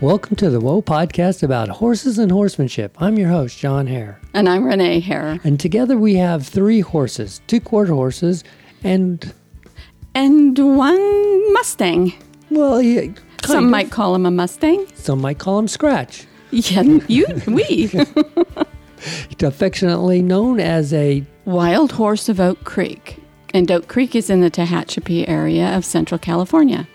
Welcome to the Whoa podcast about horses and horsemanship. I'm your host, John Hare. And I'm Renee Hare. And together we have three horses two quarter horses and. And one Mustang. Well, yeah, Some of. might call him a Mustang. Some might call him Scratch. Yeah, you, we. Affectionately known as a Wild Horse of Oak Creek. And Oak Creek is in the Tehachapi area of Central California.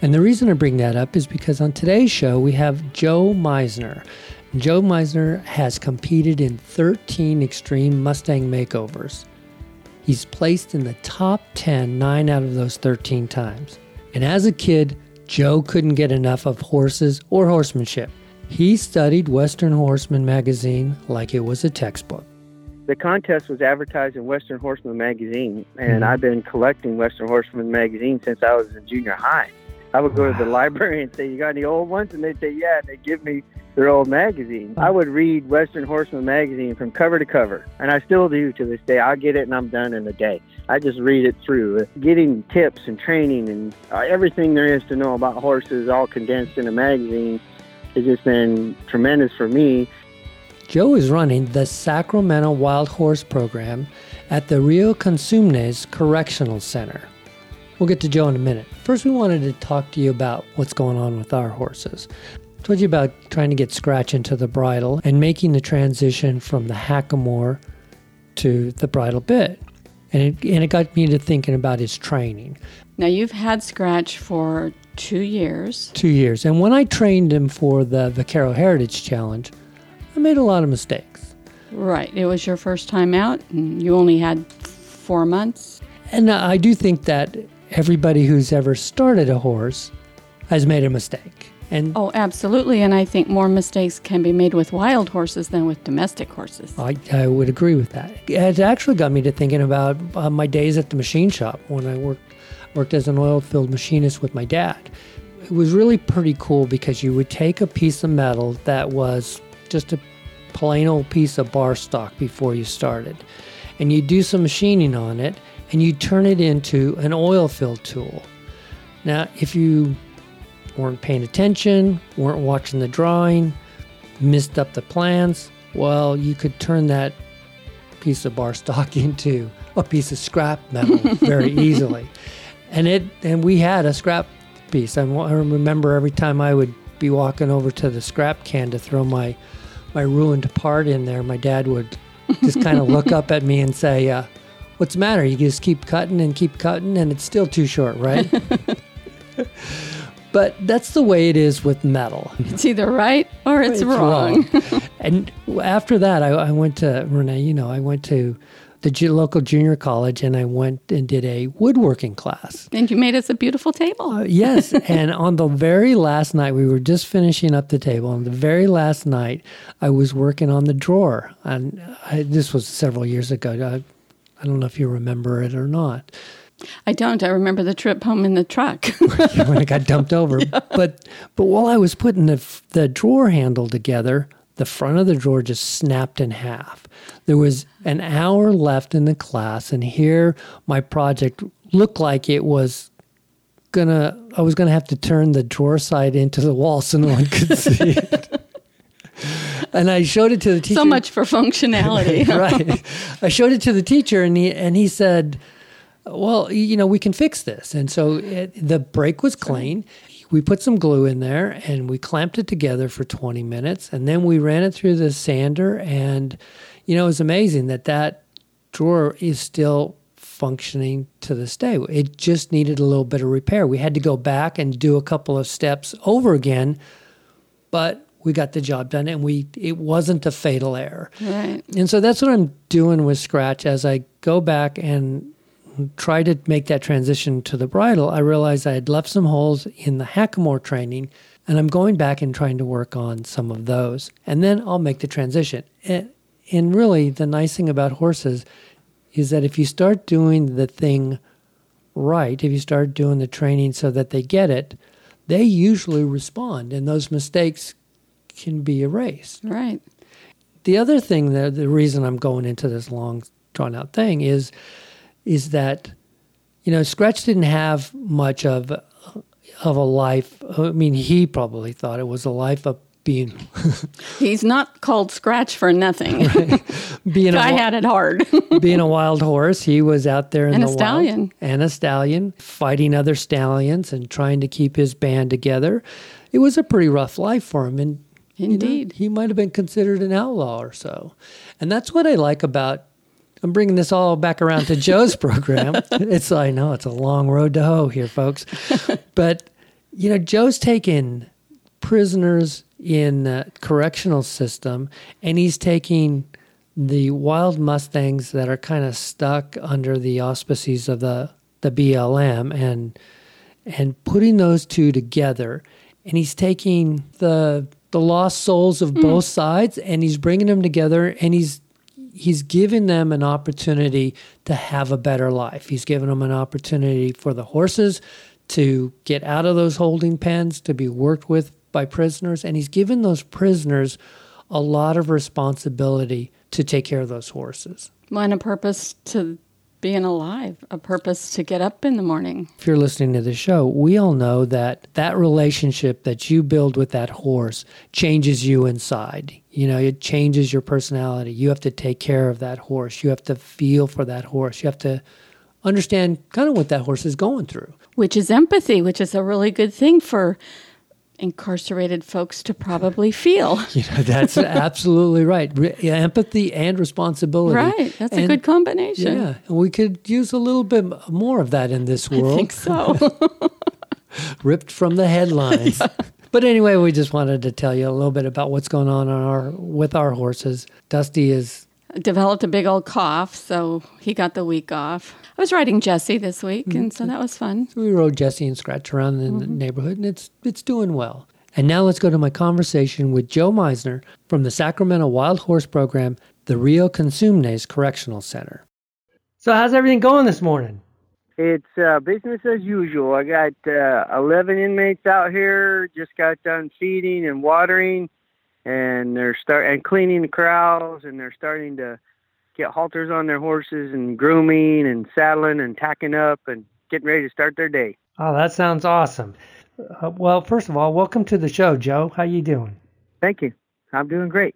And the reason I bring that up is because on today's show we have Joe Meisner. Joe Meisner has competed in 13 extreme Mustang makeovers. He's placed in the top 10 nine out of those 13 times. And as a kid, Joe couldn't get enough of horses or horsemanship. He studied Western Horseman magazine like it was a textbook. The contest was advertised in Western Horseman magazine, and Mhm. I've been collecting Western Horseman magazine since I was in junior high. I would go to the library and say, "You got any old ones?" And they'd say, "Yeah." And they'd give me their old magazine. I would read Western Horseman magazine from cover to cover, and I still do to this day. I'll get it and I'm done in a day. I just read it through, getting tips and training and uh, everything there is to know about horses, all condensed in a magazine. Has just been tremendous for me. Joe is running the Sacramento Wild Horse Program at the Rio Cosumnes Correctional Center. We'll get to Joe in a minute. First, we wanted to talk to you about what's going on with our horses. I Told you about trying to get Scratch into the bridle and making the transition from the hackamore to the bridle bit. And it, and it got me to thinking about his training. Now, you've had Scratch for two years. Two years. And when I trained him for the Vaquero Heritage Challenge, I made a lot of mistakes. Right. It was your first time out, and you only had four months. And I do think that everybody who's ever started a horse has made a mistake. And Oh, absolutely. And I think more mistakes can be made with wild horses than with domestic horses. I, I would agree with that. It actually got me to thinking about uh, my days at the machine shop when I worked worked as an oil field machinist with my dad. It was really pretty cool because you would take a piece of metal that was just a plain old piece of bar stock before you started, and you do some machining on it, and you turn it into an oil field tool. Now, if you weren't paying attention, weren't watching the drawing, missed up the plans, well, you could turn that piece of bar stock into a piece of scrap metal very easily. And it and we had a scrap piece. I, I remember every time I would be walking over to the scrap can to throw my my ruined part in there, my dad would just kind of look up at me and say, uh, "What's the matter? You just keep cutting and keep cutting, and it's still too short, right?" but that's the way it is with metal. It's either right or it's, It's wrong. and after that, I, I went to Renee. You know, I went to the ju- local junior college, and I went and did a woodworking class. and you made us a beautiful table. Uh, yes, and on the very last night, we were just finishing up the table. On the very last night, I was working on the drawer, and I, this was several years ago. I, I don't know if you remember it or not. I don't. I remember the trip home in the truck. when it got dumped over. But but while I was putting the the drawer handle together, the front of the drawer just snapped in half. There was an hour left in the class, and here my project looked like it was gonna. I was gonna have to turn the drawer side into the wall so no one could see it. And I showed it to the teacher. so much for functionality. right. I showed it to the teacher, and he and he said, "Well, you know, we can fix this." And so it, the break was clean. We put some glue in there, and we clamped it together for 20 minutes, and then we ran it through the sander. And you know, it was amazing that that drawer is still functioning to this day. It just needed a little bit of repair. We had to go back and do a couple of steps over again, but we got the job done, and we it wasn't a fatal error. right. And so that's what I'm doing with Scratch as I go back and try to make that transition to the bridle. I realized I had left some holes in the hackamore training, and I'm going back and trying to work on some of those. And then I'll make the transition. And, and really, the nice thing about horses is that if you start doing the thing right, if you start doing the training so that they get it, they usually respond, and those mistakes can be erased. Right. The other thing that the reason I'm going into this long drawn out thing is is that you know Scratch didn't have much of of a life. I mean, he probably thought it was a life of being He's not called Scratch for nothing. being Guy a, had it hard. being a wild horse. He was out there in And the a stallion. wild, and a stallion, fighting other stallions and trying to keep his band together. It was a pretty rough life for him, and you know, Indeed. he might have been considered an outlaw or so. And that's what I like about. I'm bringing this all back around to Joe's program. It's I know it's a long road to hoe here, folks, but you know Joe's taken prisoners in the correctional system, and he's taking the wild mustangs that are kind of stuck under the auspices of the the BLM and and putting those two together and he's taking the the lost souls of mm. both sides and he's bringing them together and he's he's giving them an opportunity to have a better life. He's giving them an opportunity for the horses to get out of those holding pens to be worked with by prisoners and he's given those prisoners a lot of responsibility to take care of those horses. And a purpose to being alive, a purpose to get up in the morning. if you're listening to the show, we all know that that relationship that you build with that horse changes you inside. You know, it changes your personality. You have to take care of that horse. You have to feel for that horse. You have to understand kind of what that horse is going through. which is empathy, which is a really good thing for incarcerated folks to probably feel. You know, that's absolutely right. Re- empathy and responsibility. Right. That's a good combination. Yeah, and we could use a little bit more of that in this world. I think so. ripped from the headlines. But anyway, we just wanted to tell you a little bit about what's going on, on our with our horses. Dusty is Developed a big old cough, so he got the week off. I was riding Jesse this week, and so that was fun. we rode Jesse and Scratch around in the neighborhood, and it's it's doing well. And now let's go to my conversation with Joe Meisner from the Sacramento Wild Horse Program, the Rio Cosumnes Correctional Center. So, how's everything going this morning? It's uh, business as usual. I got uh, 11 inmates out here. Just got done feeding and watering, and they're start and cleaning the corrals, and they're starting to get halters on their horses and grooming and saddling and tacking up and getting ready to start their day. Oh, that sounds awesome. Uh, well, first of all, welcome to the show, Joe. How you doing? Thank you. I'm doing great.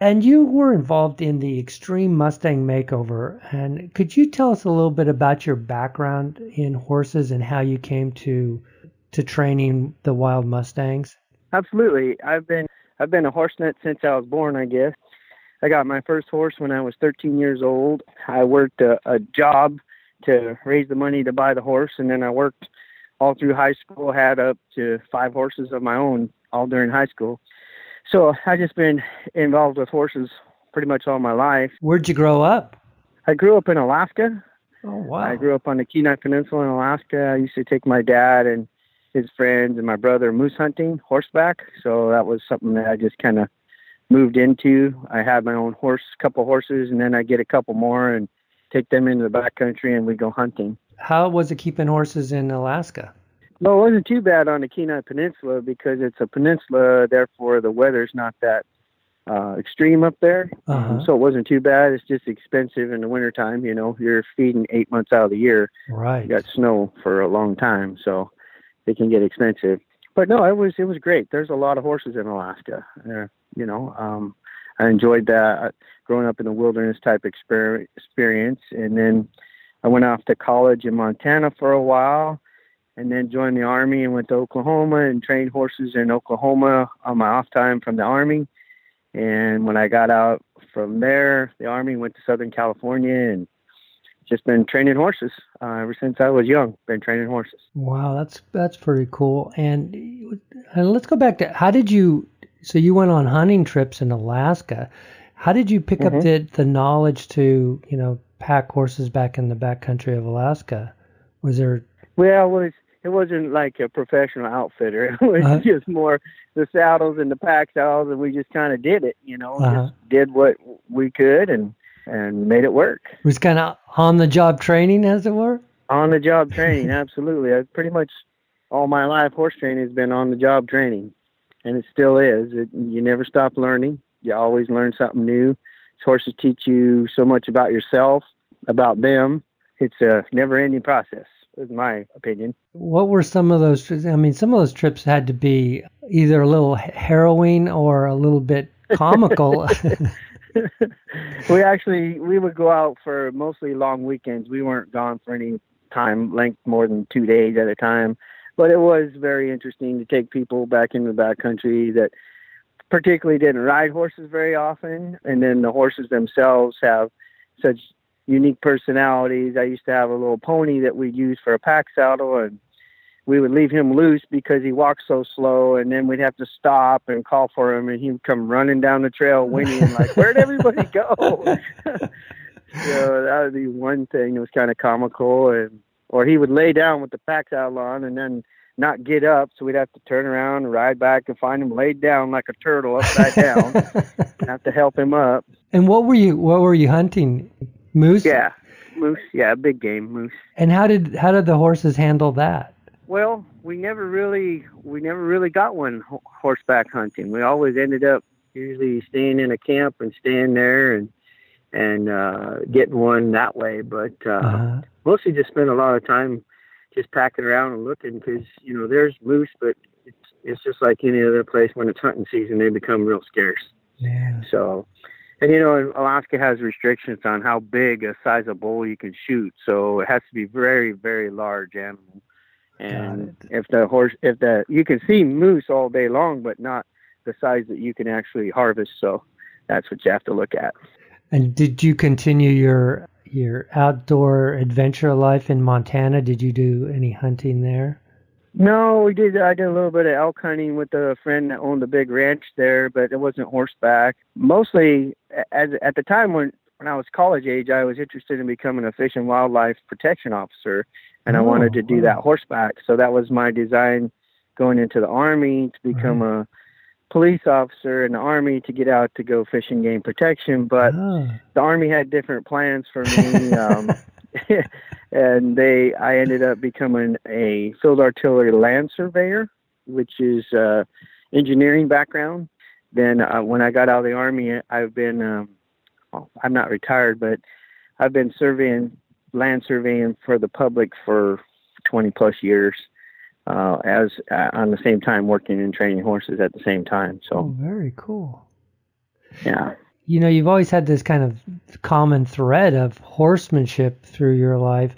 And you were involved in the Extreme Mustang Makeover. And could you tell us a little bit about your background in horses and how you came to to training the wild Mustangs? Absolutely. I've been I've been a horse nut since I was born, I guess. I got my first horse when I was 13 years old. I worked a, a job to raise the money to buy the horse, and then I worked all through high school. Had up to five horses of my own all during high school. So I just been involved with horses pretty much all my life. Where'd you grow up? I grew up in Alaska. Oh wow. I grew up on the Kenai Peninsula in Alaska. I used to take my dad and his friends and my brother moose hunting horseback. So that was something that I just kind of moved into. I had my own horse, couple horses, and then I get a couple more and take them into the back country and we go hunting. How was it keeping horses in Alaska? No, it wasn't too bad on the Kenai Peninsula because it's a peninsula, therefore the weather's not that uh, extreme up there. Uh-huh. So it wasn't too bad. It's just expensive in the wintertime. You know, you're feeding eight months out of the year. Right. You got snow for a long time, so it can get expensive. But no, it was it was great. There's a lot of horses in Alaska. Uh, you know, um, I enjoyed that uh, growing up in the wilderness type exper- experience, and then I went off to college in Montana for a while, and then joined the army and went to Oklahoma and trained horses in Oklahoma on my off time from the army. And when I got out from there, the army went to Southern California and just been training horses uh, ever since I was young. Been training horses. Wow, that's that's pretty cool. And uh, let's go back to how did you? So you went on hunting trips in Alaska. How did you pick up Mhm. the the knowledge to you know pack horses back in the backcountry of Alaska? Was there? Well, it was it wasn't like a professional outfitter. It was Uh-huh. just more the saddles and the pack saddles, and we just kind of did it. You know, Uh-huh. just did what we could and and made it work. It was kind of on the job training, as it were. On the job training, absolutely. I pretty much all my life horse training has been on the job training, and it still is. It, you never stop learning. You always learn something new. Horses teach you so much about yourself, about them. It's a never-ending process. Is my opinion. What were some of those? I mean, some of those trips had to be either a little harrowing or a little bit comical. we actually we would go out for mostly long weekends. We weren't gone for any time length more than two days at a time. But it was very interesting to take people back into the backcountry that particularly didn't ride horses very often, and then the horses themselves have such unique personalities. I used to have a little pony that we'd use for a pack saddle, and we would leave him loose because he walked so slow, and then we'd have to stop and call for him, and he would come running down the trail whinnying like, "Where'd everybody go?" so that would be one thing that was kind of comical, and or he would lay down with the pack saddle on, and then not get up, so we'd have to turn around and ride back and find him laid down like a turtle upside down. have to help him up. And what were you what were you hunting? Moose? Yeah, moose. Yeah, big game moose. And how did how did the horses handle that? Well, we never really we never really got one horseback hunting. We always ended up usually staying in a camp and staying there and and uh getting one that way. But uh, uh-huh. mostly just spent a lot of time just packing around and looking because you know there's moose, but it's it's just like any other place when it's hunting season, they become real scarce. Yeah. So and you know, Alaska has restrictions on how big a size of bull you can shoot, so it has to be very, very large animal. And if the horse, if the you can see moose all day long, but not the size that you can actually harvest. So that's what you have to look at. And did you continue your your outdoor adventure life in Montana? Did you do any hunting there? No, we did. I did a little bit of elk hunting with a friend that owned a big ranch there, but it wasn't horseback. Mostly, as at the time when when I was college age, I was interested in becoming a fish and wildlife protection officer, and oh, I wanted to do wow. that horseback. So that was my design going into the army to become a police officer in the army to get out to go fishing game protection. But oh. the army had different plans for me. um, and they I ended up becoming a field artillery land surveyor, which is uh, engineering background. Then uh, when I got out of the army, I've been um, well, I'm not retired, but I've been surveying land surveying for the public for 20 plus years. Uh, as uh, on the same time working and training horses at the same time. So oh, very cool. Yeah you know, you've always had this kind of common thread of horsemanship through your life.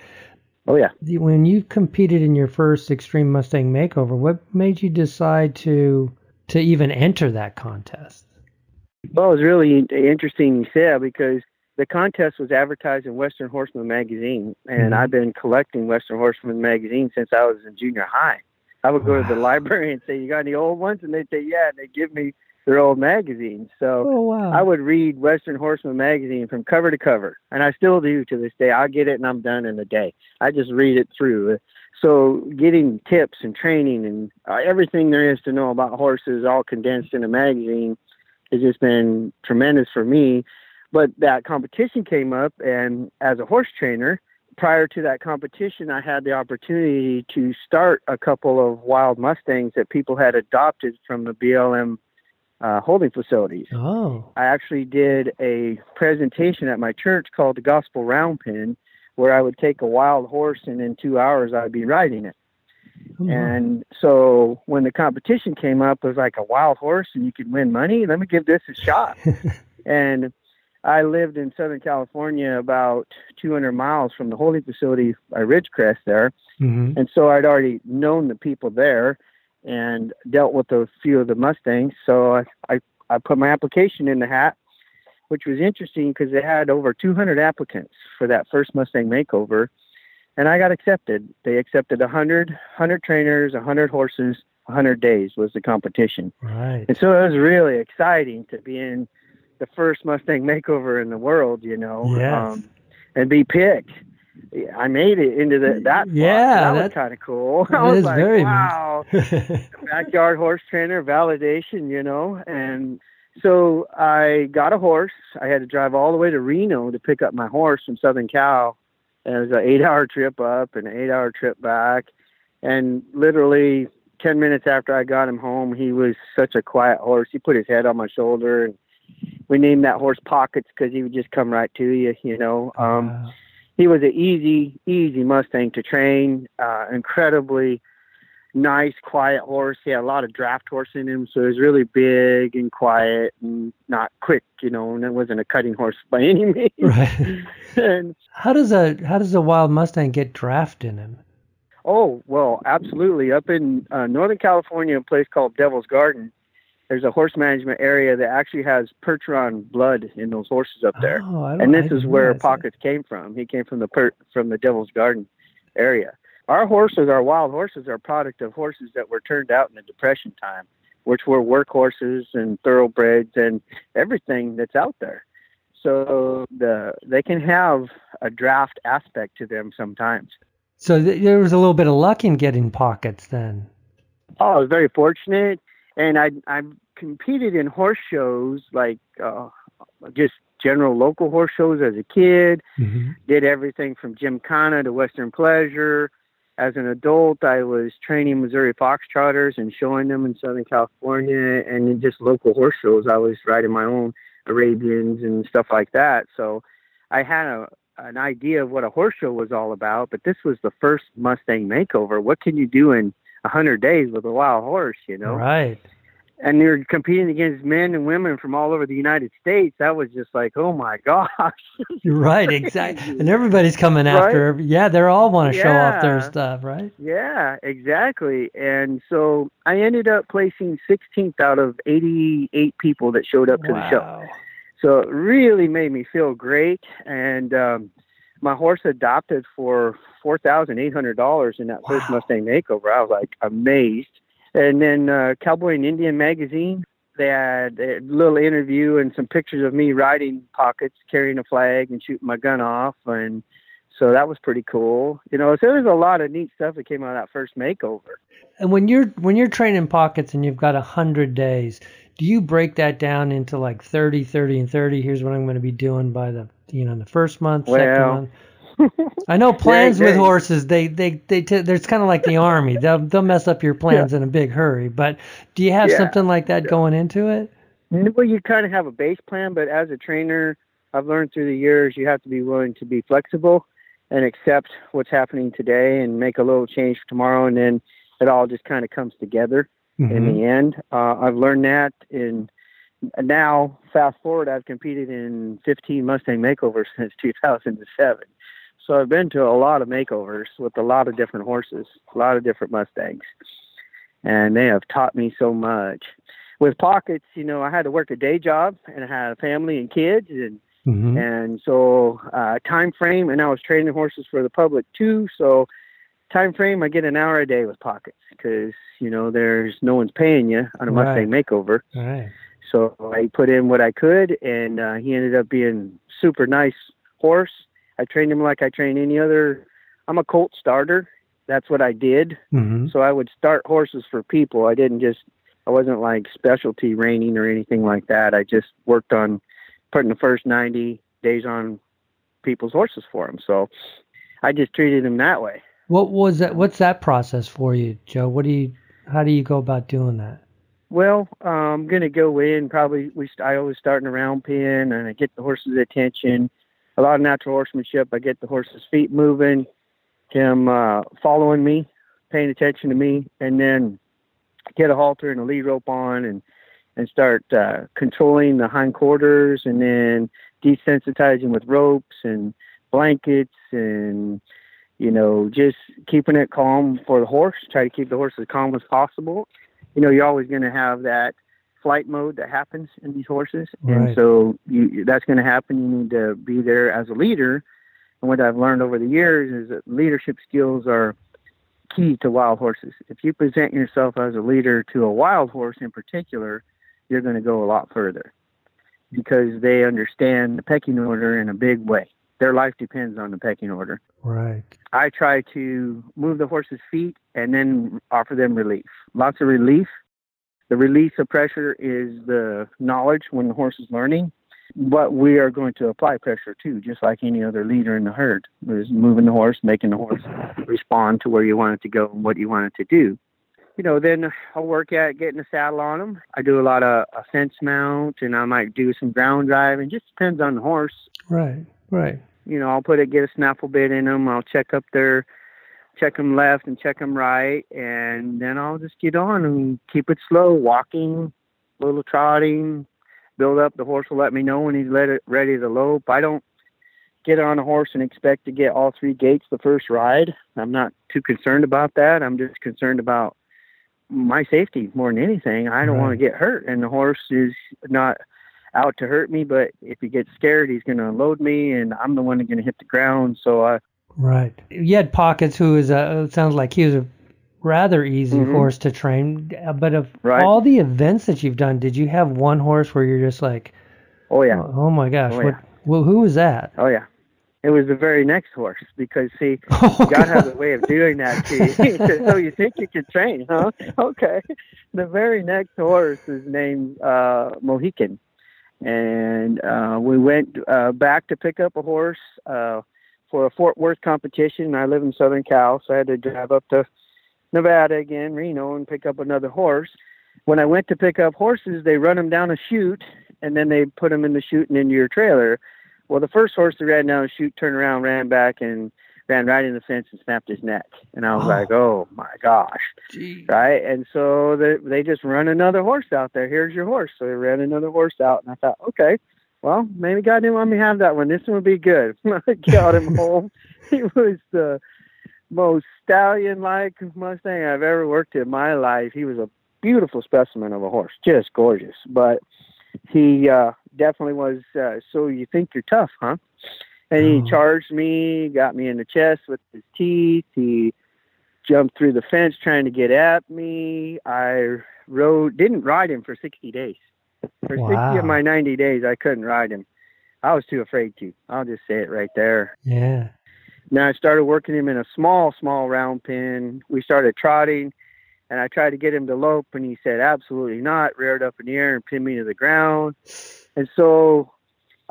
Oh yeah. When you competed in your first Extreme Mustang Makeover, what made you decide to to even enter that contest? Well, it was really interesting you said because the contest was advertised in Western Horseman magazine, and mm-hmm. I've been collecting Western Horseman magazine since I was in junior high. I would go wow. to the library and say, "You got any old ones?" And they'd say, "Yeah." And they'd give me their old magazines. So oh, wow. I would read Western Horseman magazine from cover to cover, and I still do to this day. I'll get it and I'm done in a day. I just read it through. So getting tips and training and uh, everything there is to know about horses all condensed in a magazine has just been tremendous for me. But that competition came up, and as a horse trainer, prior to that competition, I had the opportunity to start a couple of wild Mustangs that people had adopted from the BLM uh, holding facilities. Oh. I actually did a presentation at my church called the Gospel Round Pen, where I would take a wild horse and in two hours I'd be riding it. Oh. And so when the competition came up, it was like a wild horse and you could win money. Let me give this a shot. and I lived in Southern California about 200 miles from the holding facility by Ridgecrest there. Mm-hmm. And so I'd already known the people there and dealt with a few of the Mustangs. So I, I, I put my application in the hat, which was interesting because they had over 200 applicants for that first Mustang makeover. And I got accepted. They accepted 100, 100 trainers, 100 horses, 100 days was the competition. Right. And so it was really exciting to be in the first Mustang makeover in the world, you know, yes. um, and be picked. I made it into the, that. Yeah, that, that was kind of cool. I was like, very wow, backyard horse trainer validation, you know. And so I got a horse. I had to drive all the way to Reno to pick up my horse from Southern Cal. And it was an eight-hour trip up and an eight-hour trip back. And literally ten minutes after I got him home, he was such a quiet horse. He put his head on my shoulder, and we named that horse Pockets because he would just come right to you, you know. Um, wow he was an easy, easy Mustang to train. Uh, incredibly nice, quiet horse. He had a lot of draft horse in him, so he was really big and quiet and not quick, you know. And it wasn't a cutting horse by any means. Right. and How does a how does a wild Mustang get draft in him? Oh, well, absolutely. Up in uh, Northern California, a place called Devil's Garden, there's a horse management area that actually has Percheron blood in those horses up there. Oh, and this is where. Pockets came from. He came from the per- from the Devil's Garden area. Our horses, our wild horses, are a product of horses that were turned out in the Depression time, which were work horses and thoroughbreds and everything that's out there. So the they can have a draft aspect to them sometimes. So th- there was a little bit of luck in getting pockets then. Oh, I was very fortunate, and I I competed in horse shows like uh, just general local horse shows as a kid. Mm-hmm. Did everything from Gymkhana to Western Pleasure. As an adult, I was training Missouri Foxtrotters and showing them in Southern California, and in just local horse shows, I was riding my own Arabians and stuff like that. So I had a an idea of what a horse show was all about, but this was the first Mustang makeover. What can you do in a hundred days with a wild horse, you know? Right. And you're competing against men and women from all over the United States. That was just like, oh my gosh. You're right, exactly. And everybody's coming after. every- Yeah, they all want to show off their stuff, right? yeah, exactly. And so I ended up placing 16th out of 88 people that showed up to the show. So it really made me feel great. And um, my horse adopted for four thousand eight hundred dollars in that first Mustang makeover. I was like amazed. And then uh, Cowboy and Indian magazine, they had a little interview and some pictures of me riding pockets, carrying a flag, and shooting my gun off. And so that was pretty cool. You know, so there's a lot of neat stuff that came out of that first makeover. And when you're when you're training pockets and you've got a hundred days, do you break that down into like 30, 30, and 30? Here's what I'm going to be doing by the you know the first month, second month. I know plans yeah. with horses. They they they t- there's kind of like the army. They'll they'll mess up your plans in a big hurry. But do you have Yeah. something like that going into it? Well, you kind of have a base plan, but as a trainer, I've learned through the years you have to be willing to be flexible and accept what's happening today and make a little change tomorrow, and then it all just kind of comes together in Mhm. the end. Uh, I've learned that in now. Fast forward, I've competed in 15 Mustang makeovers since 2007. So I've been to a lot of makeovers with a lot of different horses, a lot of different Mustangs, and they have taught me so much. With pockets, you know, I had to work a day job and I had a family and kids, and Mhm. and so uh, time frame, and I was training horses for the public too. So time frame, I get an hour a day with pockets because you know there's no one's paying you on a Right. Mustang makeover. All right. So I put in what I could, and uh, he ended up being super nice horse. I trained him like I train any other. I'm a colt starter. That's what I did. hmm So I would start horses for people. I didn't just. I wasn't like specialty reining or anything like that. I just worked on putting the first 90 days on people's horses for them. So I just treated them that way. What was that? What's that process for you, Joe? What do you? How do you go about doing that? Well, I'm gonna go in. Probably we. I always start in a round pen, and I get the horse's attention. A lot of natural horsemanship. I get the horse's feet moving, him uh, following me, paying attention to me, and then get a halter and a lead rope on, and and start uh, controlling the hindquarters, and then desensitizing with ropes and blankets, and you know just keeping it calm for the horse. Try to keep the horse as calm as possible you know, you're always going to have that flight mode that happens in these horses, and so you, that's going to happen. You need to be there as a leader. And what I've learned over the years is that leadership skills are key to wild horses. If you present yourself as a leader to a wild horse in particular, you're going to go a lot further because they understand the pecking order in a big way. Their life depends on the pecking order. Right. I try to move the horse's feet and then offer them relief. Lots of relief. The release of pressure is the knowledge when the horse is learning, but we are going to apply pressure too, just like any other leader in the herd. Is moving the horse, making the horse respond to where you want it to go and what you want it to do. You know, then I'll work at getting the saddle on them. I do a lot of a fence mount, and I might do some ground drive. It just depends on the horse. Right. Right. You know, I'll put it, get a snaffle bit in them. I'll check up their, check them left and check them right, and then I'll just get on and keep it slow, walking, little trotting, build up. The horse will let me know when he's let it, ready to lope. I don't get on a horse and expect to get all three gaits the first ride. I'm not too concerned about that. I'm just concerned about my safety more than anything. I don't right. want to get hurt, and the horse is not out to hurt me. But if he gets scared, he's going to unload me, and I'm the one that's going to hit the ground. So I. Right. You had Pockets, who is a, sounds like he was a rather easy mm-hmm. horse to train. But of right. all the events that you've done, did you have one horse where you're just like, oh yeah, oh, oh my gosh, oh, what, yeah. well, who was that? Oh yeah, it was the very next horse because see, oh, God, God has a way of doing that to you. so you think you can train, huh? Okay. The very next horse is named uh, Mohican, and uh, we went uh, back to pick up a horse uh, for a Fort Worth competition. I live in Southern Cal, so I had to drive up to Nevada again, Reno, and pick up another horse. When I went to pick up horses, they run them down a chute, and then they put them in the chute and into your trailer well, the first horse that ran down the chute turned around, ran back, and ran right in the fence and snapped his neck. And I was oh. like, oh my gosh. Jeez. Right. And so they, they just run another horse out there. Here's your horse. So they ran another horse out. And I thought, okay, well, maybe God didn't want me to have that one. This one would be good. I got him home. He was the most stallion like Mustang I've ever worked in my life. He was a beautiful specimen of a horse, just gorgeous. But he uh, definitely was. Uh, so you think you're tough, huh? And he oh. charged me, got me in the chest with his teeth. He jumped through the fence trying to get at me. I rode, didn't ride him for 60 days. For wow. 60 of my 90 days, I couldn't ride him. I was too afraid to. I'll just say it right there. Yeah. Now I started working him in a small, small round pen. We started trotting and I tried to get him to lope, and he said absolutely not. Reared up in the air and pinned me to the ground, and so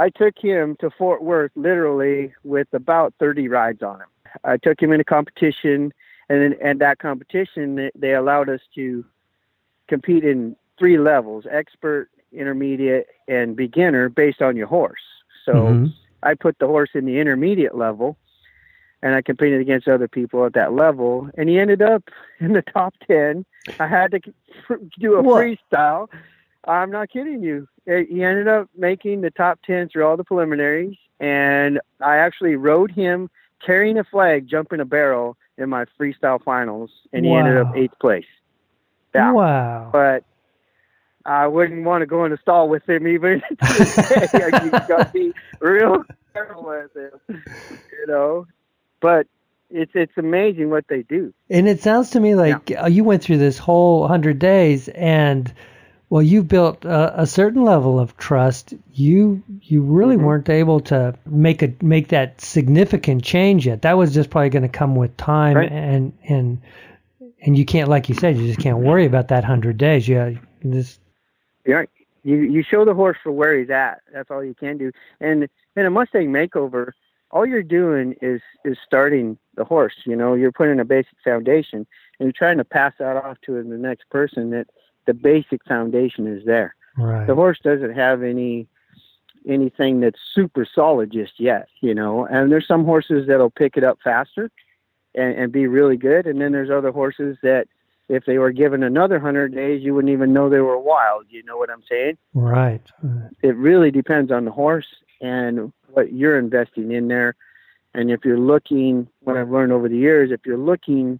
I took him to Fort Worth literally with about 30 rides on him. I took him in a competition, and then and that competition they allowed us to compete in three levels: expert, intermediate, and beginner, based on your horse. So mm-hmm. I put the horse in the intermediate level and I competed against other people at that level, and he ended up in the top ten. I had to do a what? freestyle. I'm not kidding you. He ended up making the top ten through all the preliminaries, and I actually rode him carrying a flag, jumping a barrel in my freestyle finals, and he wow. ended up eighth place. Yeah. Wow! But I wouldn't want to go in the stall with him even you got to be real careful with him, you know but it's it's amazing what they do. And it sounds to me like yeah. you went through this whole hundred days, and well, you built a, a, certain level of trust. You you really mm-hmm. weren't able to make a make that significant change yet. That was just probably going to come with time, right. and and and you can't, like you said, you just can't worry about that hundred days. Yeah, this. Yeah, you you show the horse for where he's at. That's all you can do. And in a Mustang makeover, all you're doing is is starting the horse. You know, you're putting a basic foundation, and you're trying to pass that off to the next person. That the basic foundation is there. Right. The horse doesn't have any anything that's super solid just yet. You know, and there's some horses that'll pick it up faster and, and be really good, and then there's other horses that if they were given another hundred days, you wouldn't even know they were wild. You know what I'm saying? Right. It really depends on the horse and what you're investing in there. And if you're looking, what I've learned over the years, if you're looking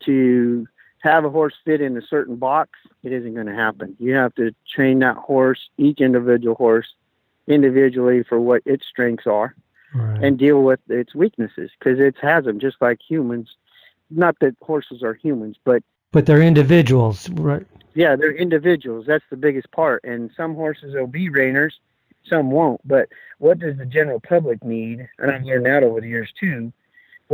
to have a horse fit in a certain box, it isn't going to happen. You have to train that horse, each individual horse, individually for what its strengths are, right. and deal with its weaknesses because it has them just like humans. Not that horses are humans, but but they're individuals, right? Yeah, they're individuals. That's the biggest part. And some horses will be reiners, some won't. But what does the general public need? And I've learned that over the years too.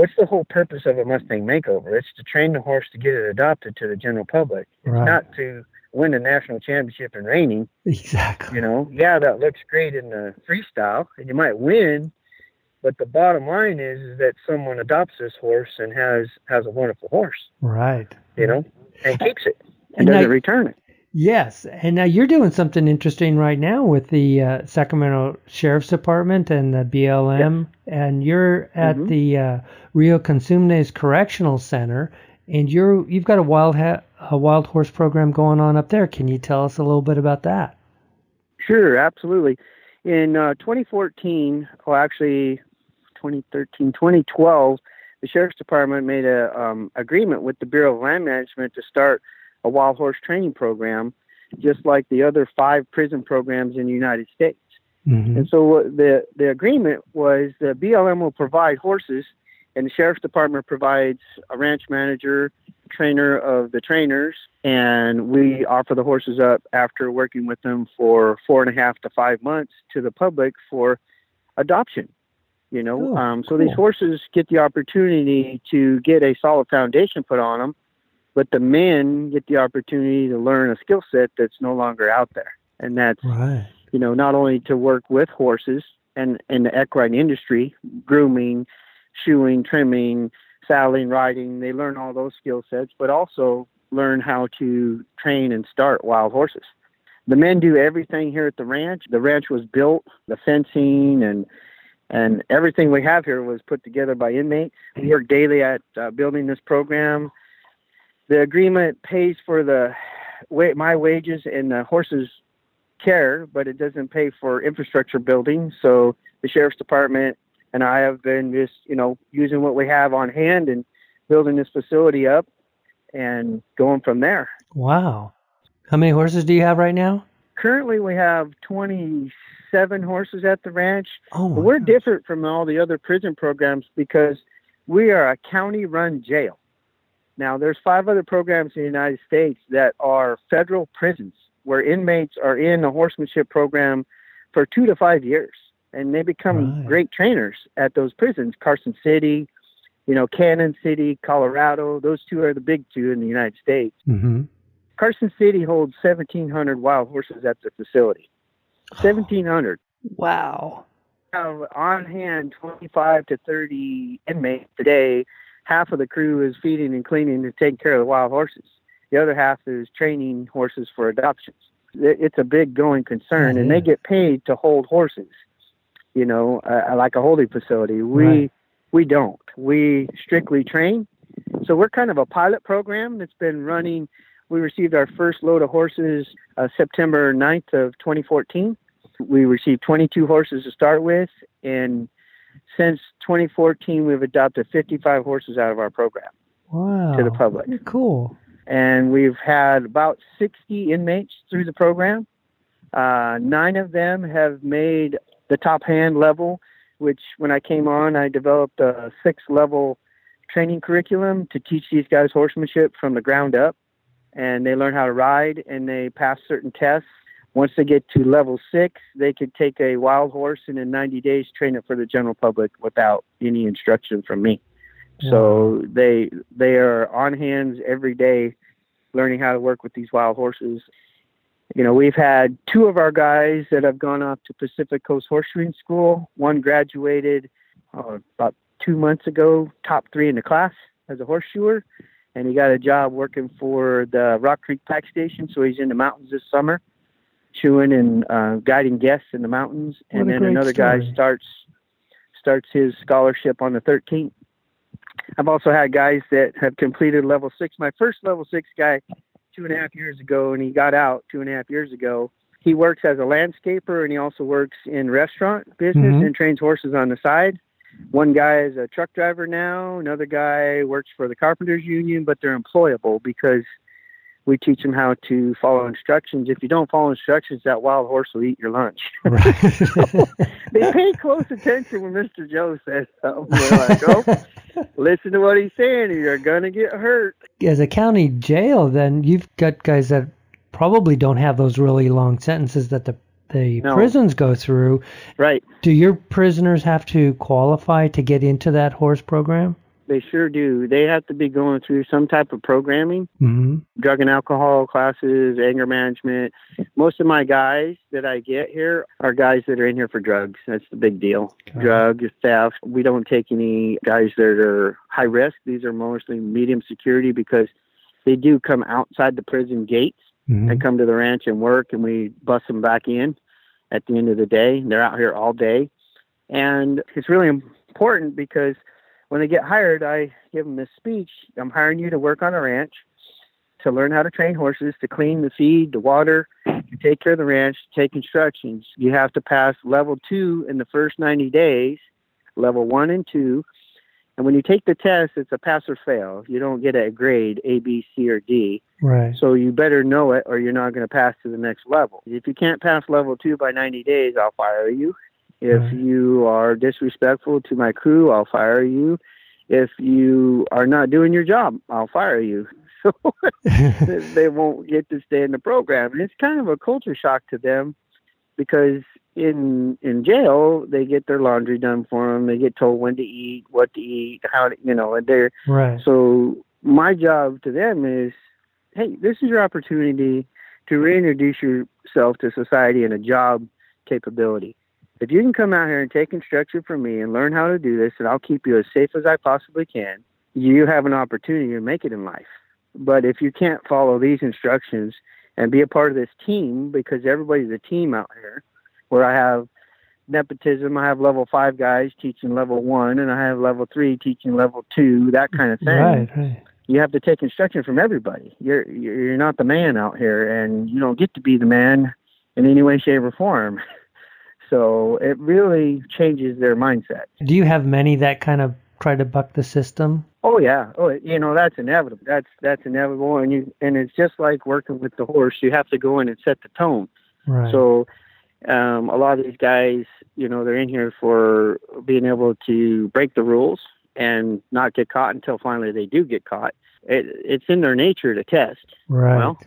What's the whole purpose of a Mustang makeover? It's to train the horse to get it adopted to the general public. It's right. not to win a national championship in reining. Exactly. You know, yeah, that looks great in the freestyle, and you might win. But the bottom line is, is that someone adopts this horse and has has a wonderful horse. Right. You know, and keeps it and, and doesn't return it. Yes, and now you're doing something interesting right now with the uh, Sacramento Sheriff's Department and the BLM, and you're at Mhm. the uh, Rio Cosumnes Correctional Center, and you're you've got a wild ha- a wild horse program going on up there. Can you tell us a little bit about that? Sure, absolutely. In uh, 2014, or actually 2013, 2012, the sheriff's department made a um, agreement with the Bureau of Land Management to start a wild horse training program, just like the other five prison programs in the United States. Mm-hmm. And so what the the agreement was the BLM will provide horses, and the sheriff's department provides a ranch manager, trainer of the trainers, and we offer the horses up after working with them for four and a half to five months to the public for adoption. You know, Oh, um, so cool. these horses get the opportunity to get a solid foundation put on them, but the men get the opportunity to learn a skill set that's no longer out there, and that's Right. you know, not only to work with horses and in the equine industry, grooming, shoeing, trimming, saddling, riding, they learn all those skill sets, but also learn how to train and start wild horses. The men do everything here at the ranch. The ranch was built, the fencing and and everything we have here was put together by inmates. We work daily at uh, building this program. The agreement pays for the wa- my wages and the horses care, but it doesn't pay for infrastructure building. So the sheriff's department and I have been just, you know, using what we have on hand and building this facility up and going from there. Wow. How many horses do you have right now? Currently, we have 27 horses at the ranch. Oh, We're gosh. different from all the other prison programs because we are a county-run jail. Now, there's five other programs in the United States that are federal prisons where inmates are in a horsemanship program for two to five years, and they become Right. great trainers at those prisons. Carson City, you know, Cannon City, Colorado. Those two are the big two in the United States. Mhm. Carson City holds 1,700 wild horses at the facility. 1,700 Wow. have on hand 25 to 30 inmates today. Half of the crew is feeding and cleaning and taking care of the wild horses. The other half is training horses for adoptions. It's a big going concern, and they get paid to hold horses. You know, uh, like a holding facility. We Right. we don't. We strictly train. So we're kind of a pilot program that's been running. We received our first load of horses uh, September 9th of 2014. We received 22 horses to start with, and since 2014, we've adopted 55 horses out of our program Wow. to the public. Very Cool. And we've had about 60 inmates through the program. Uh, nine of them have made the top hand level, which when I came on, I developed a six level training curriculum to teach these guys horsemanship from the ground up. And they learn how to ride and they pass certain tests. Once they get to level six, they could take a wild horse and in 90 days train it for the general public without any instruction from me. So they they are on hands every day, learning how to work with these wild horses. You know, we've had two of our guys that have gone off to Pacific Coast Horseshoeing School. One graduated uh, about two months ago, top three in the class as a horseshoer, and he got a job working for the Rock Creek Pack Station. So he's in the mountains this summer, shoeing and uh, guiding guests in the mountains. What and then another guy starts starts his scholarship on the 13th. I've also had guys that have completed level six. My first level six guy, two and a half years ago, and he got out two and a half years ago. He works as a landscaper and he also works in restaurant business Mhm. and trains horses on the side. One guy is a truck driver now. Another guy works for the Carpenters Union, but they're employable because we teach them how to follow instructions. If you don't follow instructions, that wild horse will eat your lunch. Right. they pay close attention when Mr. Joe says something. They're like, oh, listen to what he's saying, or you're going to get hurt. As a county jail, then you've got guys that probably don't have those really long sentences that the the No. prisons go through. Right. Do your prisoners have to qualify to get into that horse program? They sure do. They have to be going through some type of programming, hmm drug and alcohol classes, anger management. Most of my guys that I get here are guys that are in here for drugs. That's the big deal. Okay. Drugs, theft. We don't take any guys that are high risk. These are mostly medium security because they do come outside the prison gates mm-hmm. and come to the ranch and work, and we bus them back in at the end of the day. They're out here all day, and it's really important because when they get hired, I give them this speech. I'm hiring you to work on a ranch, to learn how to train horses, to clean the feed, the water, to take care of the ranch, to take instructions. You have to pass level two in the first 90 days, level one and two. And when you take the test, it's a pass or fail. You don't get a grade A, B, C, or D. Right. So you better know it, or you're not going to pass to the next level. If you can't pass level two by 90 days, I'll fire you. If right. you are disrespectful to my crew, I'll fire you. If you are not doing your job, I'll fire you. So they won't get to stay in the program. And it's kind of a culture shock to them because in in jail they get their laundry done for them. They get told when to eat, what to eat, how to, you know, and they're right. So my job to them is, hey, this is your opportunity to reintroduce yourself to society in a job capability. If you can come out here and take instruction from me and learn how to do this, and I'll keep you as safe as I possibly can, you have an opportunity to make it in life. But if you can't follow these instructions and be a part of this team, because everybody's a team out here, where I have nepotism, I have level five guys teaching level one, and I have level three teaching level two, that kind of thing. Right, right. You have to take instruction from everybody. You're you're not the man out here, and you don't get to be the man in any way, shape, or form. So it really changes their mindset. Do you have many that kind of try to buck the system? Oh yeah, oh you know that's inevitable. That's that's inevitable, and you and it's just like working with the horse. You have to go in and set the tone. Right. So um, a lot of these guys, you know, they're in here for being able to break the rules and not get caught until finally they do get caught. It, it's in their nature to test. Right. Well,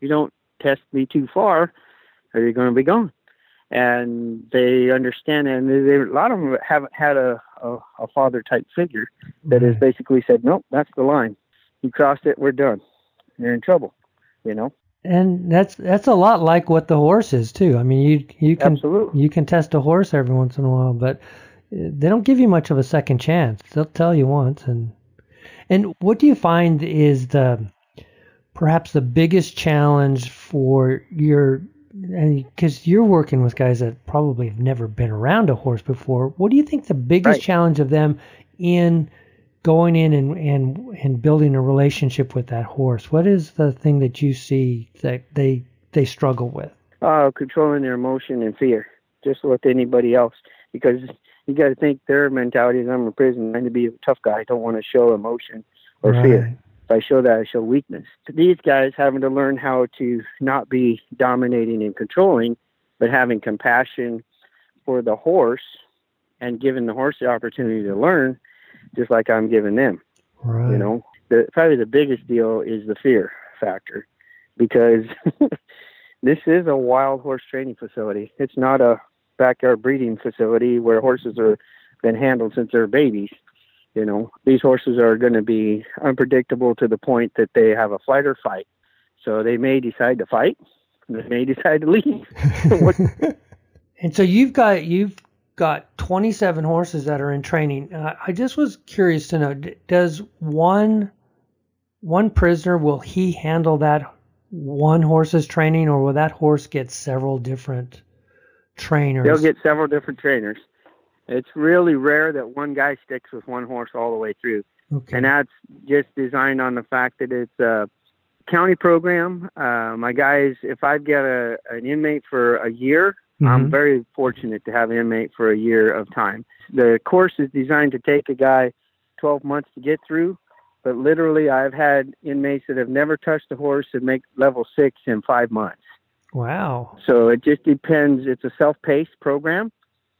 you don't test me too far, or you're going to be gone and they understand and they, a lot of them haven't had a, a, a father type figure that has mm-hmm. basically said nope that's the line. You crossed it we're done. You're in trouble you know? And that's that's a lot like what the horse is too. I mean you you can Absolutely. you can test a horse every once in a while but uh, they don't give you much of a second chance. They'll tell you once and and what do you find is the perhaps the biggest challenge for your because you're working with guys that probably have never been around a horse before, what do you think the biggest right. challenge of them in going in and, and and building a relationship with that horse? What is the thing that you see that they they struggle with? Uh, controlling their emotion and fear, just like anybody else, because you got to think their mentality is I'm a prisoner, trying to be a tough guy. I don't want to show emotion or right. fear. If I show that, I show weakness. These guys having to learn how to not be dominating and controlling, but having compassion for the horse and giving the horse the opportunity to learn, just like I'm giving them. Right. You know, the, probably the biggest deal is the fear factor because this is a wild horse training facility. It's not a backyard breeding facility where horses are been handled since they're babies. You know, these horses are going to be unpredictable to the point that they have a flight or fight. So they may decide to fight. They may decide to leave. and so you've got you've got 27 horses that are in training. Uh, I just was curious to know: does one one prisoner will he handle that one horse's training, or will that horse get several different trainers? They'll get several different trainers. It's really rare that one guy sticks with one horse all the way through. Okay. And that's just designed on the fact that it's a county program. Uh, my guys, if I've got a, an inmate for a year, mm-hmm. I'm very fortunate to have an inmate for a year of time. The course is designed to take a guy 12 months to get through, but literally I've had inmates that have never touched a horse and make level six in five months. Wow. So it just depends. It's a self-paced program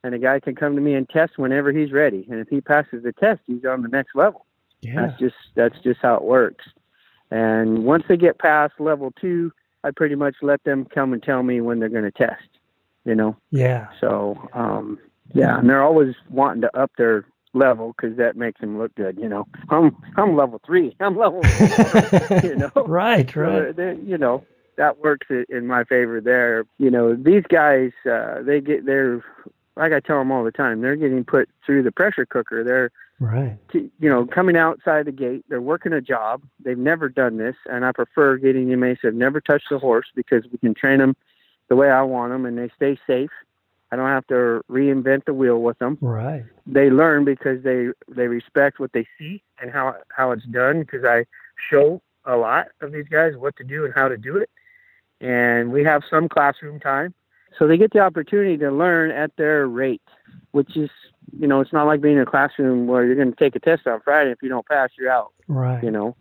and a guy can come to me and test whenever he's ready. And if he passes the test, he's on the next level. Yeah. That's just that's just how it works. And once they get past level two, I pretty much let them come and tell me when they're going to test. You know. Yeah. So um, yeah, and they're always wanting to up their level because that makes them look good. You know, I'm I'm level three. I'm level. Four, you know. right. Right. So you know that works in my favor there. You know, these guys, uh, they get they're like I tell them all the time, they're getting put through the pressure cooker. They're Right. You know, coming outside the gate, they're working a job. They've never done this, and I prefer getting inmates that have never touched a horse because we can train them the way I want them, and they stay safe. I don't have to reinvent the wheel with them. Right. They learn because they they respect what they see and how how it's done. Because I show a lot of these guys what to do and how to do it, and we have some classroom time, so they get the opportunity to learn at their rate, which is you know it's not like being in a classroom where you're going to take a test on Friday. If you don't pass, you're out. Right. You know.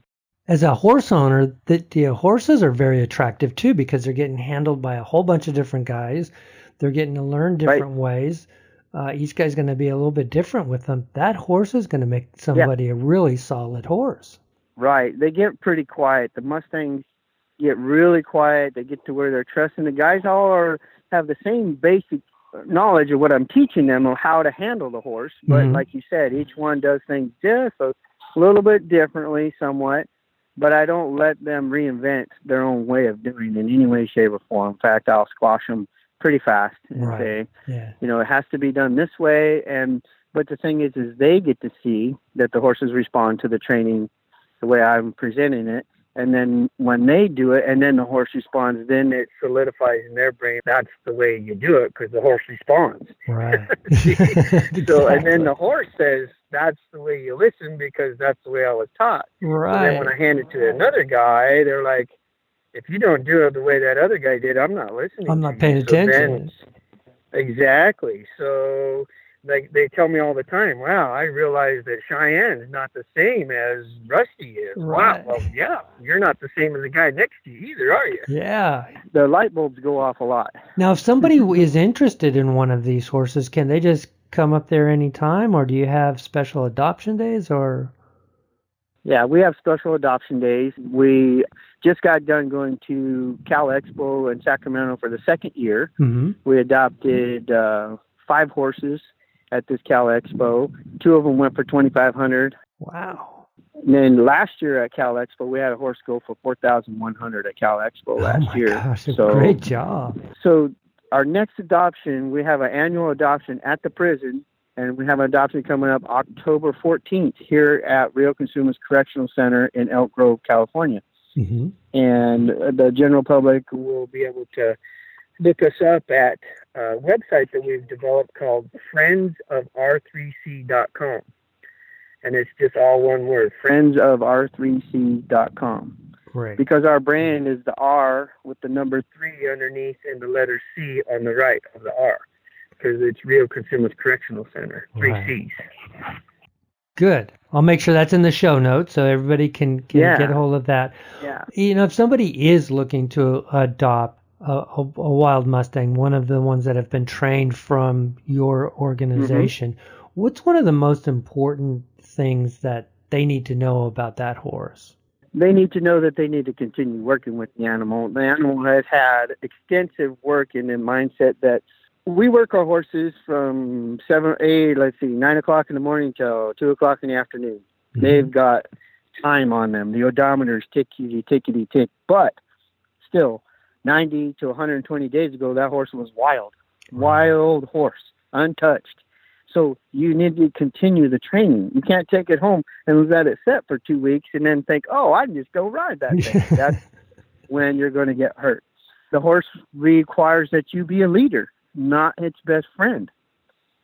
As a horse owner, the, the horses are very attractive too because they're getting handled by a whole bunch of different guys. They're getting to learn different Right. ways. Uh, each guy's going to be a little bit different with them. That horse is going to make somebody a really solid horse. Right. They get pretty quiet. The Mustangs get really quiet. They get to where they're trusting. The guys all are have the same basic knowledge of what I'm teaching them of how to handle the horse. But Mhm. like you said, each one does things just a little bit differently, somewhat. But I don't let them reinvent their own way of doing it in any way, shape, or form. In fact, I'll squash them pretty fast and Right. say, Yeah. you know, it has to be done this way. And but the thing is, is they get to see that the horses respond to the training the way I'm presenting it. And then when they do it, and then the horse responds, then it solidifies in their brain that's the way you do it because the horse responds. Right. So, and then the horse says that's the way you listen because that's the way I was taught. So then when. I hand it to another guy, they're like, if you don't do it the way that other guy did, I'm not listening. I'm not you." paying So then- attention. exactly. So like they tell me all the time, wow, I realize that Cheyenne is not the same as Rusty is. Right. Wow. Well, yeah, you're not the same as the guy next to you either, are you? Yeah. The light bulbs go off a lot. Now, if somebody is interested in one of these horses, can they just come up there anytime, or do you have special adoption days, or? Yeah, we have special adoption days. We just got done going to Cal Expo in Sacramento for the second year. Mm-hmm. We adopted uh, five horses at this Cal Expo. Two of them went for twenty five hundred. Wow. And then last year at Cal Expo, we had a horse go for four thousand one hundred at Cal Expo last oh my year. gosh! So- great job. So our next adoption, we have an annual adoption at the prison, and we have an adoption coming up October 14th here at Rio Cosumnes Correctional Center in Elk Grove, California. Mm-hmm. And the general public will be able to look us up at a website that we've developed called friendsofr3c.com. And it's just all one word, friendsofr3c.com Great. because our brand is the R with the number three underneath and the letter C on the right of the R, because it's Rio Cosumnes Correctional Center, three Right. C's. Good. I'll make sure that's in the show notes so everybody can, can Yeah. get a hold of that. Yeah. You know, if somebody is looking to adopt a, a, a wild Mustang, one of the ones that have been trained from your organization, Mm-hmm. what's one of the most important things that they need to know about that horse? They need to know that they need to continue working with the animal. The animal has had extensive work in the mindset that we work our horses from seven, eight, let's see, nine o'clock in the morning till two o'clock in the afternoon. They've got time on them. The odometers tickety tickety tick. But still, 90 to 120 days ago, that horse was wild, wild horse, untouched. So you need to continue the training. You can't take it home and let it set for two weeks and then think, oh, I can just go ride that thing. That's when you're going to get hurt. The horse requires that you be a leader, not its best friend.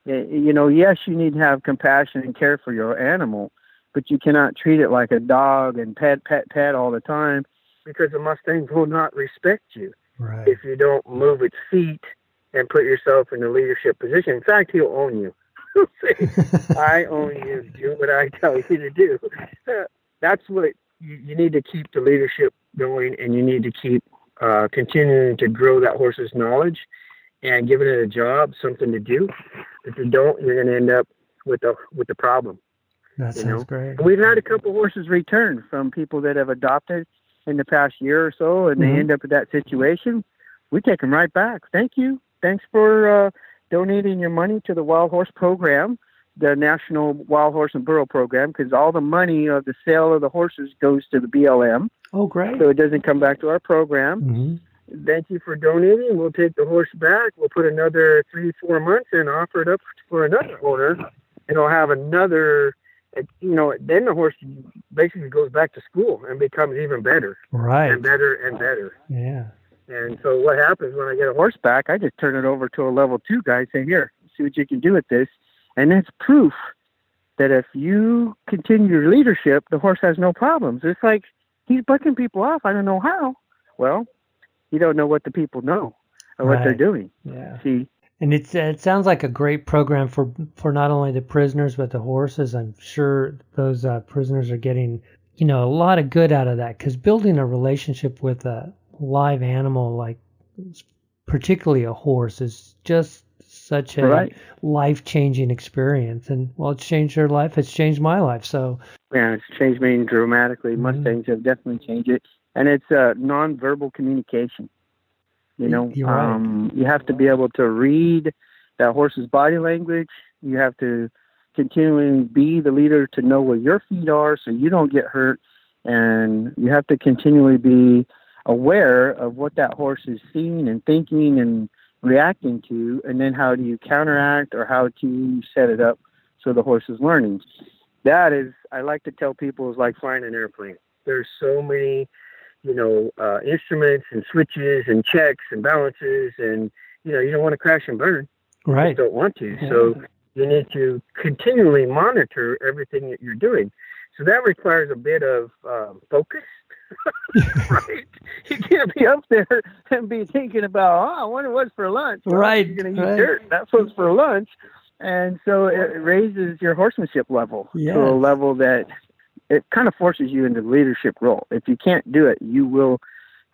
You know, yes, you need to have compassion and care for your animal, but you cannot treat it like a dog and pet, pet, pet all the time because the Mustang will not respect you Right. if you don't move its feet and put yourself in a leadership position. In fact, he'll own you. He'll say, I own you. Do what I tell you to do. That's what you, you need to keep the leadership going, and you need to keep uh, continuing to grow that horse's knowledge and giving it a job, something to do. If you don't, you're going to end up with the with the problem. That you sounds know. great. And we've had a couple horses return from people that have adopted in the past year or so, and Mhm. they end up in that situation. We take them right back. Thank you. Thanks for uh, donating your money to the Wild Horse Program, the National Wild Horse and Burro Program, because all the money of the sale of the horses goes to the BLM, Oh, great. so it doesn't come back to our program. hmm Thank you for donating. We'll take the horse back. We'll put another three, four months and offer it up for another owner, and it'll have another it, you know, then the horse basically goes back to school and becomes even better Right. and better and better. Yeah. And so what happens when I get a horse back, I just turn it over to a level two guy and say, here, see what you can do with this. And that's proof that if you continue your leadership, the horse has no problems. It's like he's bucking people off. I don't know how. Well, you don't know what the people know or what they're doing. Yeah. See, And it's it sounds like a great program for for not only the prisoners but the horses. I'm sure those uh, prisoners are getting you know a lot of good out of that because building a relationship with a live animal like particularly a horse is just such a Right. life changing experience. And well, it's changed their life. It's changed my life. So yeah, it's changed me dramatically. Mhm. Mustangs have definitely changed it. And it's uh, nonverbal communication. You know, You're right. um, you have to be able to read that horse's body language. You have to continually be the leader to know where your feet are so you don't get hurt. And you have to continually be aware of what that horse is seeing and thinking and reacting to. And then how do you counteract or how do you set it up so the horse is learning? That is, I like to tell people, is like flying an airplane. There's so many you know, uh, instruments and switches and checks and balances, and you know, you don't want to crash and burn. Right, don't want to. So you need to continually monitor everything that you're doing. So that requires a bit of um, focus, right? You can't be up there and be thinking about, oh, I wonder what's for lunch. Well, Right, You're going to eat right. dirt. That's what's for lunch. And so it raises your horsemanship level Yes. to a level that it kind of forces you into the leadership role. If you can't do it, you will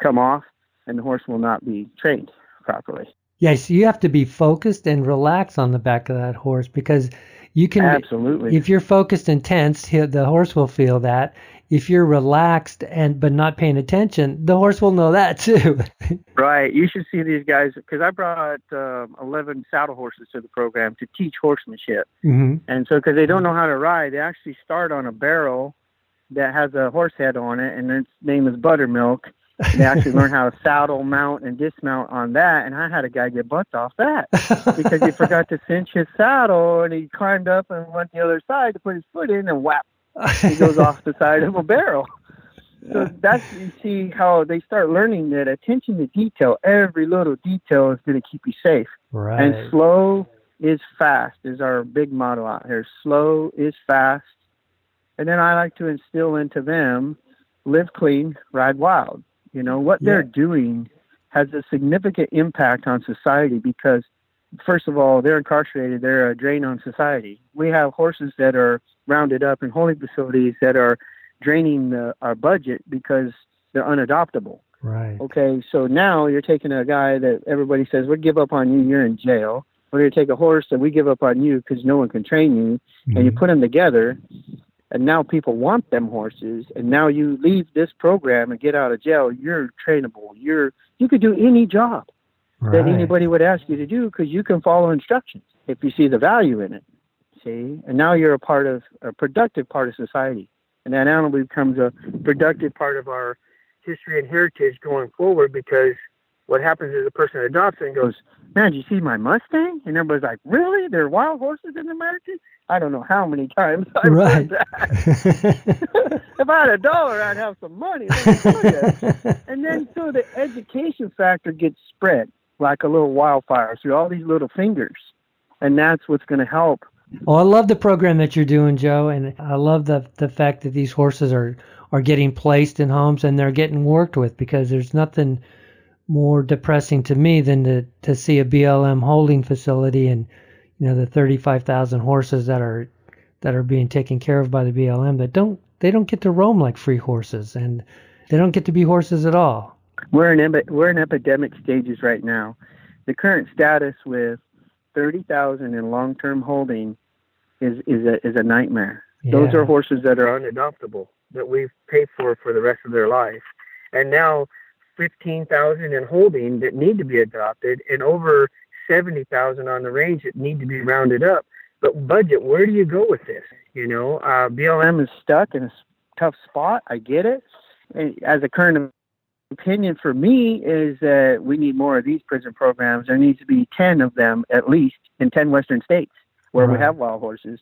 come off and the horse will not be trained properly. yes, you have to be focused and relax on the back of that horse because you can Absolutely. if you're focused and tense, the horse will feel that. If you're relaxed and but not paying attention, the horse will know that too. Right. You should see these guys because I brought um, 11 saddle horses to the program to teach horsemanship. hmm And so, because they don't know how to ride, they actually start on a barrel that has a horse head on it, and its name is Buttermilk. They actually learn how to saddle, mount, and dismount on that. And I had a guy get butts off that because he forgot to cinch his saddle, and he climbed up and went the other side to put his foot in, and whap, he goes off the side of a barrel. So that's you see how they start learning that attention to detail, every little detail is going to keep you safe. Right. And slow is fast is our big motto out here. Slow is fast. And then I like to instill into them live clean, ride wild. You know, what they're doing has a significant impact on society because first of all, they're incarcerated, they're a drain on society. We have horses that are rounded up in holding facilities that are draining the, our budget because they're unadoptable. right. Okay, so now you're taking a guy that everybody says, we'll give up on you, you're in jail. We're going to take a horse that we give up on you because no one can train you, and you Mhm. put them together, and now people want them horses, and now you leave this program and get out of jail, you're trainable. You're you could do any job that anybody would ask you to do because you can follow instructions if you see the value in it. See, and now you're a part of a productive part of society, and that animal becomes a productive part of our history and heritage going forward. Because what happens is a person adopts it and goes, "Man, did you see my Mustang?" And everybody's like, "Really? There are wild horses in America?" I don't know how many times I've Right. that. if I had a dollar, I'd have some money. Let me tell you. And then so the education factor gets spread like a little wildfire through all these little fingers. And that's what's going to help. Well, I love the program that you're doing, Joe, and I love the the fact that these horses are are getting placed in homes and they're getting worked with because there's nothing more depressing to me than to to see a BLM holding facility and you know the 35,000 horses that are that are being taken care of by the BLM that don't they don't get to roam like free horses and they don't get to be horses at all. We're in, we're in epidemic stages right now. The current status with 30,000 in long-term holding is, is, a, is a nightmare. Those are horses that are unadoptable that we've paid for for the rest of their life. And now 15,000 in holding that need to be adopted and over 70,000 on the range that need to be rounded up. But budget, where do you go with this? You know, uh, BLM is stuck in a tough spot. I get it. And as a current opinion for me is that we need more of these prison programs. There needs to be 10 of them at least in 10 western states where we have wild horses.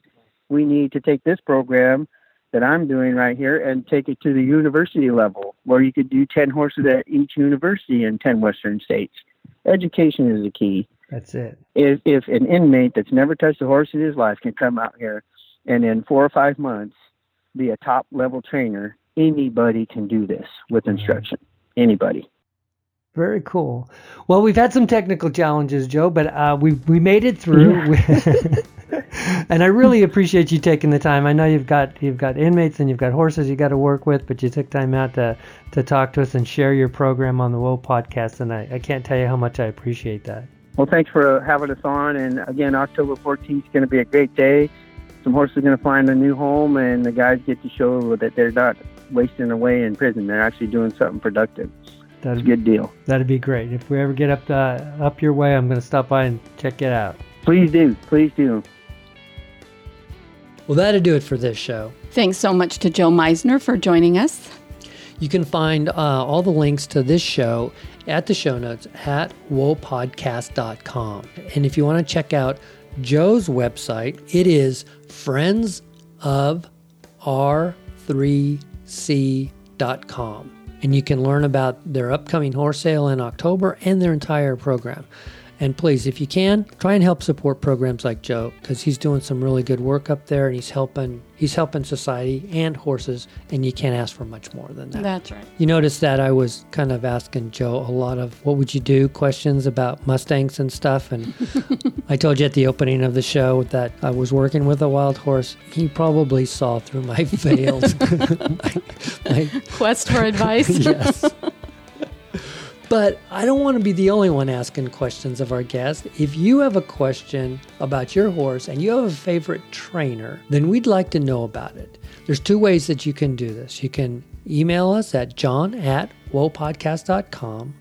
we need to take this program that I'm doing right here and take it to the university level, where you could do 10 horses at each university in 10 Western states. Education is the key. That's it. If, if an inmate that's never touched a horse in his life can come out here and in four or five months be a top level trainer, anybody can do this with instruction. Anybody. Very cool. Well, we've had some technical challenges, Joe, but uh, we we made it through. and I really appreciate you taking the time. I know you've got you've got inmates and you've got horses you got to work with, but you took time out to to talk to us and share your program on the Whoa podcast, and I, I can't tell you how much I appreciate that. Well, thanks for having us on. And again, October 14th is going to be a great day. Some horses are going to find a new home, and the guys get to show that they're not wasting away in prison. They're actually doing something productive. That's a good deal. That'd be great. If we ever get up the, up your way, I'm going to stop by and check it out. Please do. Please do. Well, that'll do it for this show. Thanks so much to Joe Meisner for joining us. You can find uh, all the links to this show at the show notes at whoapodcast.com. And if you want to check out Joe's website, it is friendsofr3c.com. And you can learn about their upcoming horse sale in October and their entire program. And please, if you can, try and help support programs like Joe because he's doing some really good work up there, and he's helping he's helping society and horses, and you can't ask for much more than that. That's right. You notice that I was kind of asking Joe a lot of what would you do questions about Mustangs and stuff, and I told you at the opening of the show that I was working with a wild horse. He probably saw through my veils. my, my, Quest for advice. yes. But I don't want to be the only one asking questions of our guest. If you have a question about your horse and you have a favorite trainer, then we'd like to know about it. There's two ways that you can do this. You can email us at john at whoapodcast.com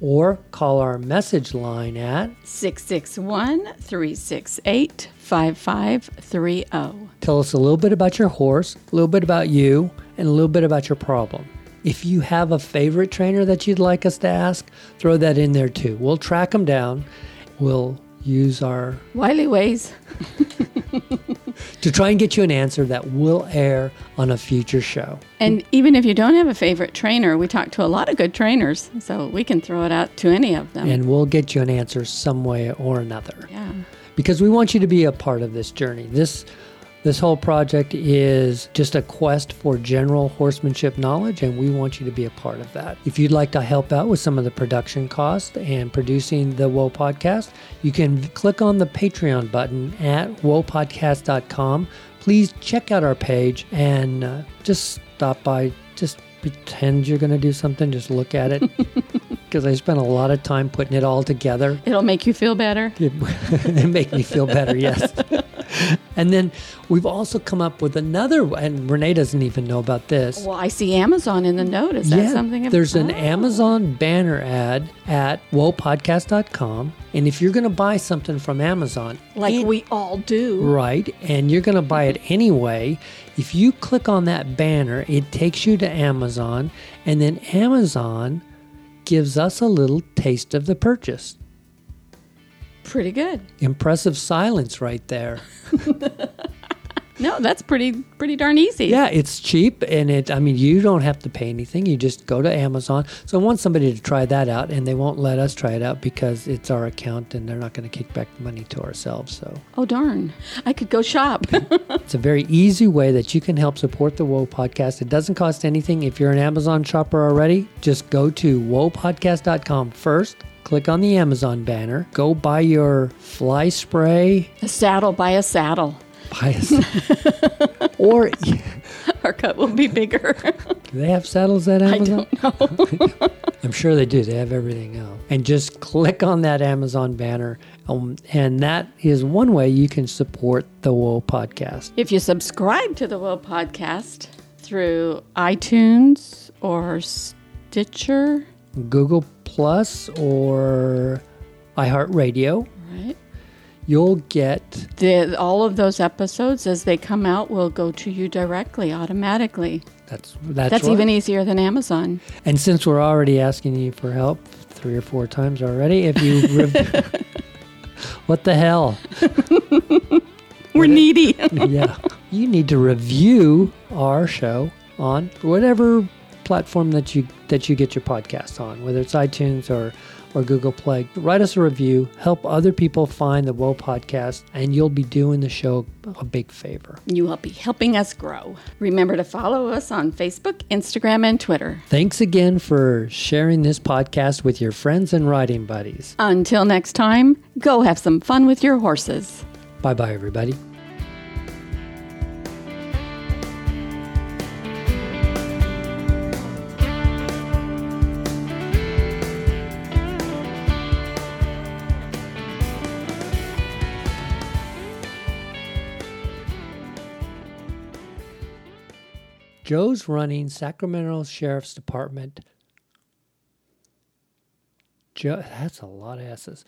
or call our message line at 661 368 5530. Tell us a little bit about your horse, a little bit about you, and a little bit about your problem. If you have a favorite trainer that you'd like us to ask, throw that in there too. We'll track them down. We'll use our wily ways to try and get you an answer that will air on a future show. And even if you don't have a favorite trainer, we talk to a lot of good trainers, so we can throw it out to any of them. And we'll get you an answer some way or another. Yeah. Because we want you to be a part of this journey. This this whole project is just a quest for general horsemanship knowledge, and we want you to be a part of that. If you'd like to help out with some of the production costs and producing the Whoa podcast, you can click on the Patreon button at whoapodcast.com. Please check out our page and uh, just stop by. Just pretend you're going to do something. Just look at it. because I spent a lot of time putting it all together. It'll make you feel better. It, it make me feel better, yes. and then we've also come up with another, and Renee doesn't even know about this. Well, I see Amazon in the note. Is that yeah, something? There's an oh. Amazon banner ad at whoapodcast.com. And if you're going to buy something from Amazon, like it, we all do, right, and you're going to buy it anyway, if you click on that banner, it takes you to Amazon, and then Amazon gives us a little taste of the purchase. Pretty good. Impressive silence right there. no, that's pretty pretty darn easy. Yeah, it's cheap and it I mean you don't have to pay anything. You just go to Amazon. So I want somebody to try that out and they won't let us try it out because it's our account and they're not going to kick back the money to ourselves. So Oh darn. I could go shop. it's a very easy way that you can help support the Whoa podcast. It doesn't cost anything. If you're an Amazon shopper already, just go to whoapodcast.com first click on the Amazon banner, go buy your fly spray. A saddle, buy a saddle. Saddle. or our cut will be bigger. do they have saddles at Amazon? I don't know. I'm sure they do. They have everything else. And just click on that Amazon banner. Um, and that is one way you can support the Whoa podcast. If you subscribe to the Whoa podcast through iTunes or Stitcher, Google Plus or iHeartRadio. Right. You'll get the, all of those episodes as they come out will go to you directly, automatically. That's that's, that's right. even easier than Amazon. And since we're already asking you for help three or four times already, if you rev- what the hell? we're needy. yeah. you need to review our show on whatever platform that you that you get your podcast on, whether it's iTunes or or Google Play. Write us a review, help other people find the Whoa podcast, and you'll be doing the show a big favor. You will be helping us grow. Remember to follow us on Facebook, Instagram, and Twitter. Thanks again for sharing this podcast with your friends and riding buddies. Until next time, go have some fun with your horses. Bye bye, everybody. Joe's running Sacramento Sheriff's Department. Joe, that's a lot of S's.